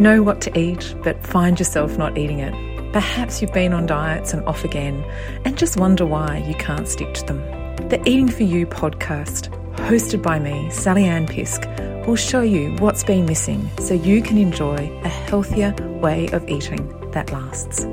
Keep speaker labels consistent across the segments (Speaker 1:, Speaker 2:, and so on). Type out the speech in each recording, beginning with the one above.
Speaker 1: Know what to eat, but find yourself not eating it. Perhaps you've been on diets and off again and just wonder why you can't stick to them. The Eating for You podcast, hosted by me, Sally Ann Fisk, will show you what's been missing so you can enjoy a healthier way of eating that lasts.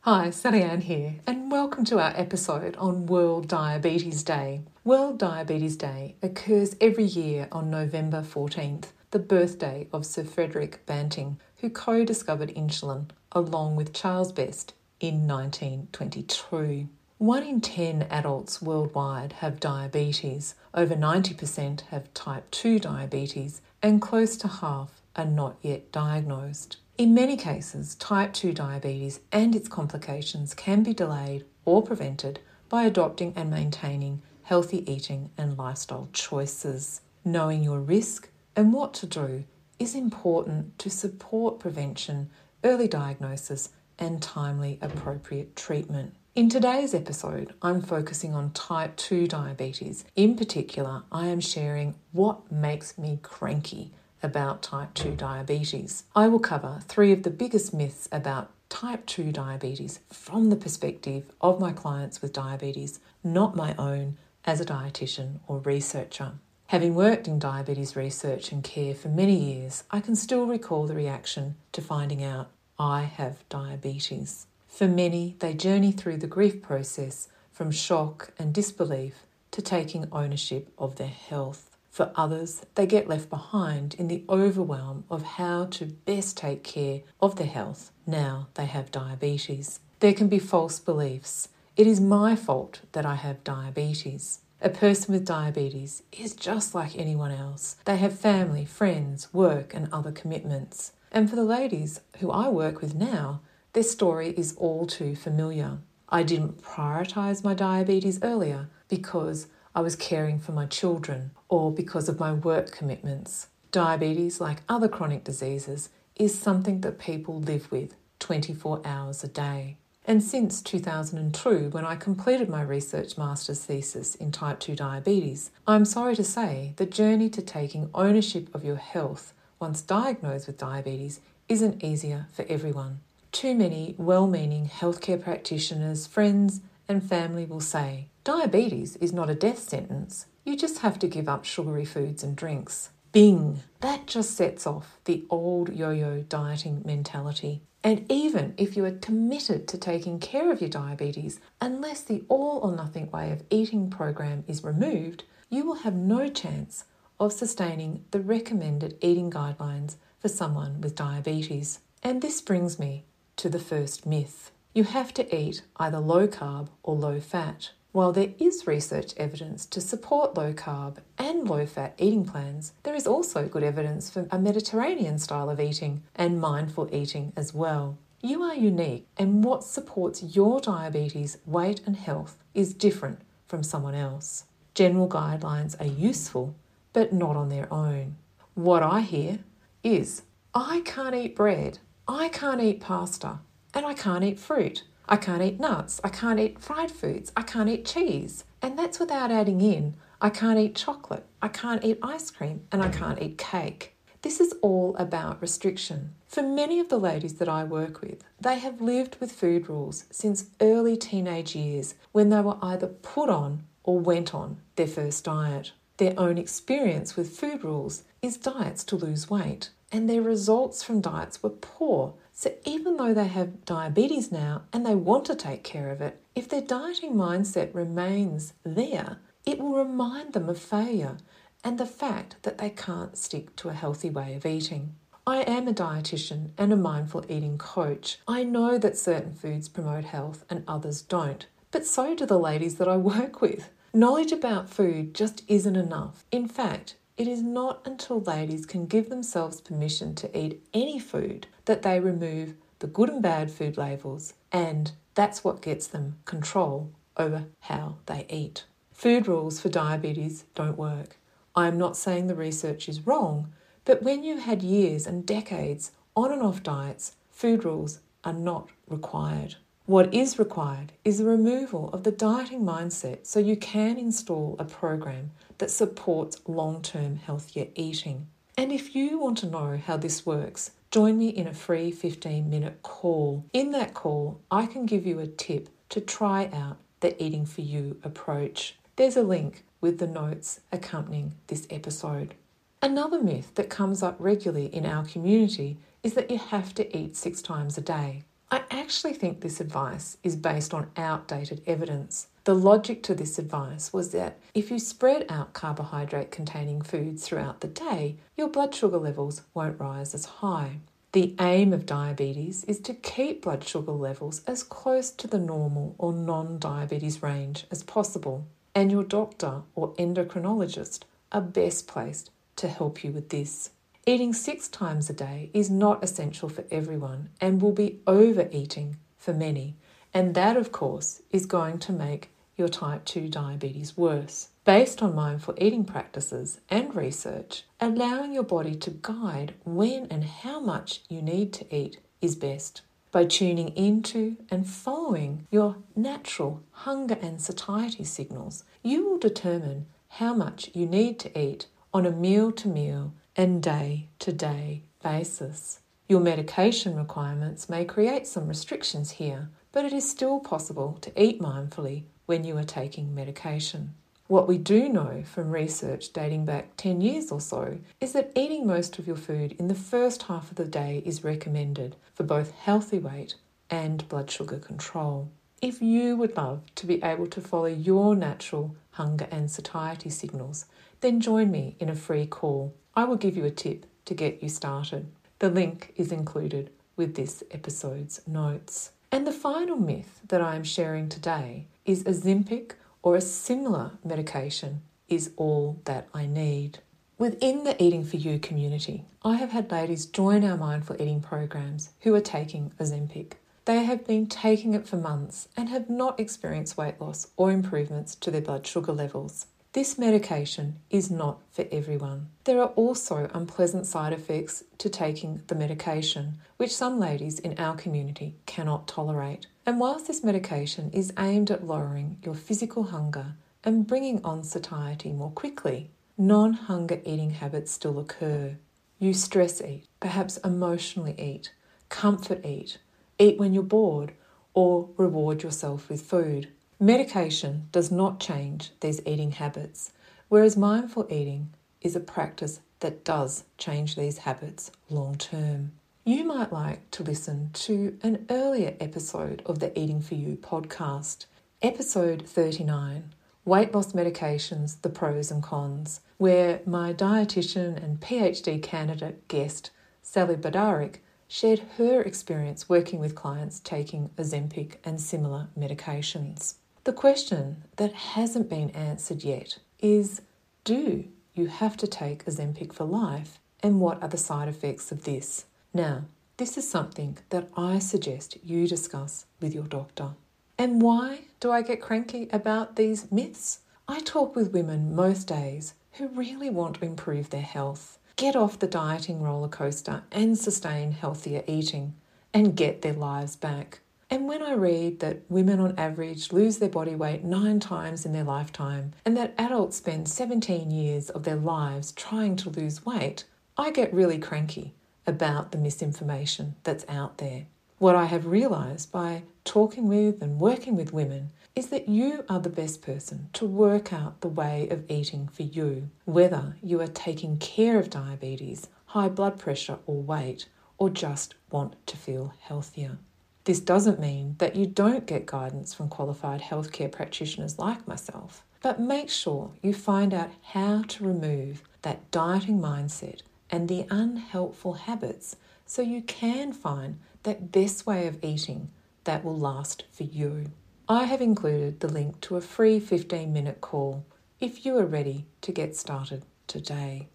Speaker 1: Hi, Sally Ann here, and welcome to our episode on World Diabetes Day. World Diabetes Day occurs every year on November 14th the birthday of Sir Frederick Banting, who co discovered insulin along with Charles Best in 1922. One in 10 adults worldwide have diabetes, over 90% have type 2 diabetes, and close to half are not yet diagnosed. In many cases, type 2 diabetes and its complications can be delayed or prevented by adopting and maintaining healthy eating and lifestyle choices. Knowing your risk and what to do is important to support prevention, early diagnosis, and timely appropriate treatment. In today's episode, I'm focusing on type 2 diabetes. In particular, I am sharing what makes me cranky about type 2 diabetes. I will cover three of the biggest myths about type 2 diabetes from the perspective of my clients with diabetes, not my own as a dietitian or researcher. Having worked in diabetes research and care for many years, I can still recall the reaction to finding out I have diabetes. For many, they journey through the grief process from shock and disbelief to taking ownership of their health. For others, they get left behind in the overwhelm of how to best take care of their health now they have diabetes. There can be false beliefs. It is my fault that I have diabetes. A person with diabetes is just like anyone else. They have family, friends, work, and other commitments. And for the ladies who I work with now, their story is all too familiar. I didn't prioritize my diabetes earlier because I was caring for my children or because of my work commitments. Diabetes, like other chronic diseases, is something that people live with 24 hours a day. And since 2002, when I completed my research master's thesis in type 2 diabetes, I'm sorry to say the journey to taking ownership of your health once diagnosed with diabetes isn't easier for everyone. Too many well meaning healthcare practitioners, friends, and family will say diabetes is not a death sentence, you just have to give up sugary foods and drinks. Bing! That just sets off the old yo yo dieting mentality. And even if you are committed to taking care of your diabetes, unless the all or nothing way of eating program is removed, you will have no chance of sustaining the recommended eating guidelines for someone with diabetes. And this brings me to the first myth. You have to eat either low carb or low fat. While there is research evidence to support low carb and low fat eating plans, there is also good evidence for a Mediterranean style of eating and mindful eating as well. You are unique, and what supports your diabetes, weight, and health is different from someone else. General guidelines are useful, but not on their own. What I hear is I can't eat bread, I can't eat pasta, and I can't eat fruit. I can't eat nuts. I can't eat fried foods. I can't eat cheese. And that's without adding in I can't eat chocolate. I can't eat ice cream. And I can't eat cake. This is all about restriction. For many of the ladies that I work with, they have lived with food rules since early teenage years when they were either put on or went on their first diet. Their own experience with food rules is diets to lose weight, and their results from diets were poor so, even though they have diabetes now and they want to take care of it, if their dieting mindset remains there, it will remind them of failure and the fact that they can't stick to a healthy way of eating. I am a dietitian and a mindful eating coach. I know that certain foods promote health and others don't, but so do the ladies that I work with. Knowledge about food just isn't enough. In fact, it is not until ladies can give themselves permission to eat any food that they remove the good and bad food labels, and that's what gets them control over how they eat. Food rules for diabetes don't work. I am not saying the research is wrong, but when you've had years and decades on and off diets, food rules are not required. What is required is the removal of the dieting mindset so you can install a program that supports long term healthier eating. And if you want to know how this works, join me in a free 15 minute call. In that call, I can give you a tip to try out the Eating for You approach. There's a link with the notes accompanying this episode. Another myth that comes up regularly in our community is that you have to eat six times a day. I actually think this advice is based on outdated evidence. The logic to this advice was that if you spread out carbohydrate containing foods throughout the day, your blood sugar levels won't rise as high. The aim of diabetes is to keep blood sugar levels as close to the normal or non diabetes range as possible, and your doctor or endocrinologist are best placed to help you with this. Eating six times a day is not essential for everyone and will be overeating for many, and that, of course, is going to make your type 2 diabetes worse. Based on mindful eating practices and research, allowing your body to guide when and how much you need to eat is best. By tuning into and following your natural hunger and satiety signals, you will determine how much you need to eat on a meal to meal and day to day basis. Your medication requirements may create some restrictions here, but it is still possible to eat mindfully when you are taking medication. What we do know from research dating back 10 years or so is that eating most of your food in the first half of the day is recommended for both healthy weight and blood sugar control. If you would love to be able to follow your natural hunger and satiety signals, then join me in a free call. I will give you a tip to get you started. The link is included with this episode's notes. And the final myth that I am sharing today is Ozempic or a similar medication is all that I need. Within the Eating for You community, I have had ladies join our mindful eating programs who are taking Ozempic. They have been taking it for months and have not experienced weight loss or improvements to their blood sugar levels. This medication is not for everyone. There are also unpleasant side effects to taking the medication, which some ladies in our community cannot tolerate. And whilst this medication is aimed at lowering your physical hunger and bringing on satiety more quickly, non hunger eating habits still occur. You stress eat, perhaps emotionally eat, comfort eat, eat when you're bored, or reward yourself with food. Medication does not change these eating habits, whereas mindful eating is a practice that does change these habits long term. You might like to listen to an earlier episode of the Eating for You podcast, episode 39 Weight Loss Medications The Pros and Cons, where my dietitian and PhD candidate guest, Sally Badarik, shared her experience working with clients taking Ozempic and similar medications. The question that hasn't been answered yet is do you have to take Ozempic for life and what are the side effects of this? Now, this is something that I suggest you discuss with your doctor. And why do I get cranky about these myths? I talk with women most days who really want to improve their health, get off the dieting roller coaster and sustain healthier eating, and get their lives back. And when I read that women on average lose their body weight nine times in their lifetime, and that adults spend 17 years of their lives trying to lose weight, I get really cranky about the misinformation that's out there. What I have realised by talking with and working with women is that you are the best person to work out the way of eating for you, whether you are taking care of diabetes, high blood pressure, or weight, or just want to feel healthier. This doesn't mean that you don't get guidance from qualified healthcare practitioners like myself, but make sure you find out how to remove that dieting mindset and the unhelpful habits so you can find that best way of eating that will last for you. I have included the link to a free 15 minute call if you are ready to get started today.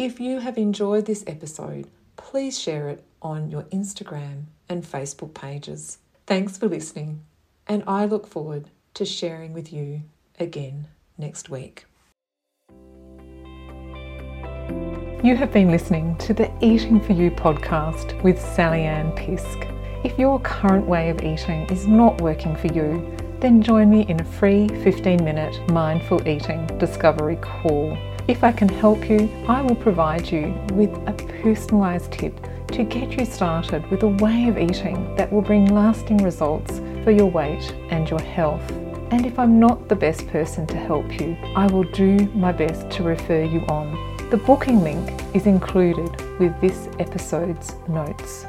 Speaker 1: If you have enjoyed this episode, please share it on your Instagram and Facebook pages. Thanks for listening, and I look forward to sharing with you again next week. You have been listening to the Eating for You podcast with Sally Ann Fisk. If your current way of eating is not working for you, then join me in a free 15 minute mindful eating discovery call If I can help you, I will provide you with a personalised tip to get you started with a way of eating that will bring lasting results for your weight and your health. And if I'm not the best person to help you, I will do my best to refer you on. The booking link is included with this episode's notes.